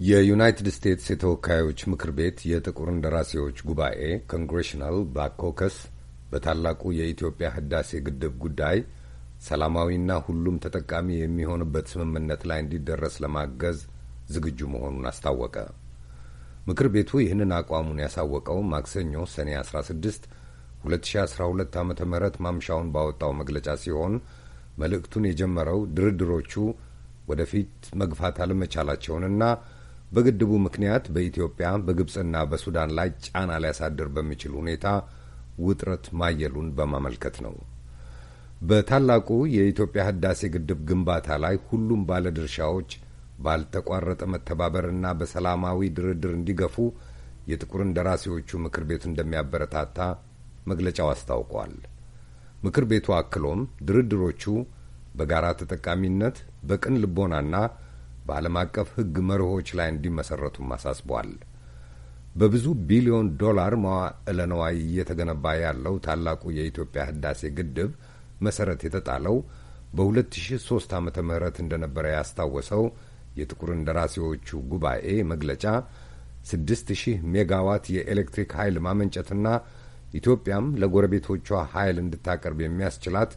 የዩናይትድ ስቴትስ የተወካዮች ምክር ቤት የጥቁር እንደራሴዎች ጉባኤ Congressional Black Caucus በታላቁ የኢትዮጵያ ህዳሴ ግድብ ጉዳይ ሰላማዊና ሁሉም ተጠቃሚ የሚሆንበት ስምምነት ላይ እንዲደረስ ለማገዝ ዝግጁ መሆኑን አስታወቀ። ምክር ቤቱ ይህንን አቋሙን ያሳወቀው ማክሰኞ ሰኔ 16 2012 ዓ ም ማምሻውን ባወጣው መግለጫ ሲሆን መልእክቱን የጀመረው ድርድሮቹ ወደፊት መግፋት አለመቻላቸውንና በግድቡ ምክንያት በኢትዮጵያ በግብፅና በሱዳን ላይ ጫና ሊያሳድር በሚችል ሁኔታ ውጥረት ማየሉን በማመልከት ነው። በታላቁ የኢትዮጵያ ህዳሴ ግድብ ግንባታ ላይ ሁሉም ባለድርሻዎች ባልተቋረጠ መተባበርና በሰላማዊ ድርድር እንዲገፉ የጥቁር እንደራሴዎቹ ምክር ቤት እንደሚያበረታታ መግለጫው አስታውቋል። ምክር ቤቱ አክሎም ድርድሮቹ በጋራ ተጠቃሚነት በቅን ልቦናና በዓለም አቀፍ ሕግ መርሆች ላይ እንዲመሰረቱም አሳስቧል። በብዙ ቢሊዮን ዶላር መዋዕለ ነዋይ እየተገነባ ያለው ታላቁ የኢትዮጵያ ህዳሴ ግድብ መሰረት የተጣለው በ2003 ዓ ም እንደነበረ ያስታወሰው የጥቁር እንደራሴዎቹ ጉባኤ መግለጫ 6000 ሜጋዋት የኤሌክትሪክ ኃይል ማመንጨትና ኢትዮጵያም ለጎረቤቶቿ ኃይል እንድታቀርብ የሚያስችላት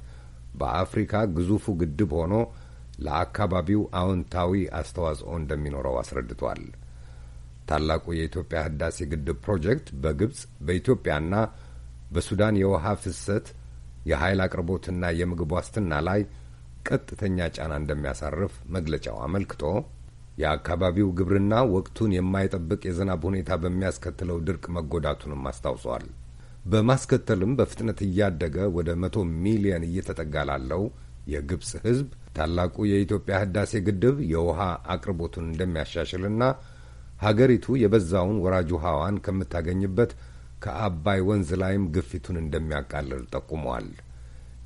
በአፍሪካ ግዙፉ ግድብ ሆኖ ለአካባቢው አዎንታዊ አስተዋጽኦ እንደሚኖረው አስረድቷል። ታላቁ የኢትዮጵያ ህዳሴ ግድብ ፕሮጀክት በግብፅ በኢትዮጵያና በሱዳን የውሃ ፍሰት የኃይል አቅርቦትና የምግብ ዋስትና ላይ ቀጥተኛ ጫና እንደሚያሳርፍ መግለጫው አመልክቶ የአካባቢው ግብርና ወቅቱን የማይጠብቅ የዝናብ ሁኔታ በሚያስከትለው ድርቅ መጎዳቱንም አስታውሷል። በማስከተልም በፍጥነት እያደገ ወደ መቶ ሚሊየን እየተጠጋ ላለው የግብፅ ህዝብ ታላቁ የኢትዮጵያ ህዳሴ ግድብ የውሃ አቅርቦቱን እንደሚያሻሽልና ሀገሪቱ የበዛውን ወራጅ ውሃዋን ከምታገኝበት ከአባይ ወንዝ ላይም ግፊቱን እንደሚያቃልል ጠቁመዋል።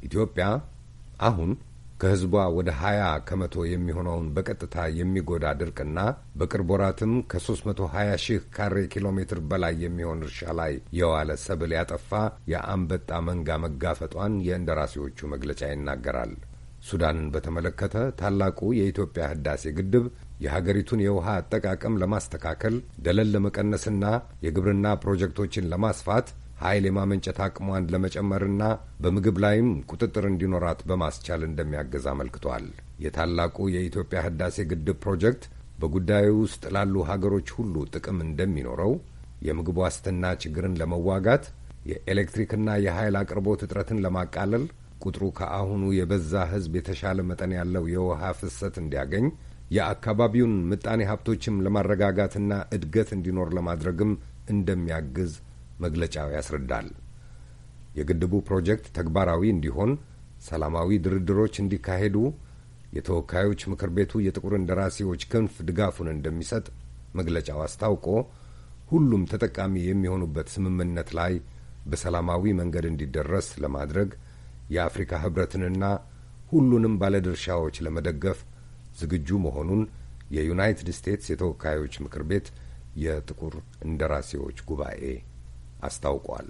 ኢትዮጵያ አሁን ከህዝቧ ወደ ሀያ ከመቶ የሚሆነውን በቀጥታ የሚጎዳ ድርቅና በቅርብ ወራትም ከ320 ሺህ ካሬ ኪሎ ሜትር በላይ የሚሆን እርሻ ላይ የዋለ ሰብል ያጠፋ የአንበጣ መንጋ መጋፈጧን የእንደራሴዎቹ መግለጫ ይናገራል። ሱዳንን በተመለከተ ታላቁ የኢትዮጵያ ህዳሴ ግድብ የሀገሪቱን የውሃ አጠቃቀም ለማስተካከል ደለል ለመቀነስና የግብርና ፕሮጀክቶችን ለማስፋት ኃይል የማመንጨት አቅሟን ለመጨመርና በምግብ ላይም ቁጥጥር እንዲኖራት በማስቻል እንደሚያገዝ አመልክቷል። የታላቁ የኢትዮጵያ ህዳሴ ግድብ ፕሮጀክት በጉዳዩ ውስጥ ላሉ ሀገሮች ሁሉ ጥቅም እንደሚኖረው፣ የምግብ ዋስትና ችግርን ለመዋጋት፣ የኤሌክትሪክና የኃይል አቅርቦት እጥረትን ለማቃለል፣ ቁጥሩ ከአሁኑ የበዛ ህዝብ የተሻለ መጠን ያለው የውሃ ፍሰት እንዲያገኝ፣ የአካባቢውን ምጣኔ ሀብቶችም ለማረጋጋትና እድገት እንዲኖር ለማድረግም እንደሚያግዝ መግለጫው ያስረዳል። የግድቡ ፕሮጀክት ተግባራዊ እንዲሆን ሰላማዊ ድርድሮች እንዲካሄዱ የተወካዮች ምክር ቤቱ የጥቁር እንደራሴዎች ክንፍ ድጋፉን እንደሚሰጥ መግለጫው አስታውቆ ሁሉም ተጠቃሚ የሚሆኑበት ስምምነት ላይ በሰላማዊ መንገድ እንዲደረስ ለማድረግ የአፍሪካ ህብረትንና ሁሉንም ባለድርሻዎች ለመደገፍ ዝግጁ መሆኑን የዩናይትድ ስቴትስ የተወካዮች ምክር ቤት የጥቁር እንደራሴዎች ጉባኤ አስታውቋል።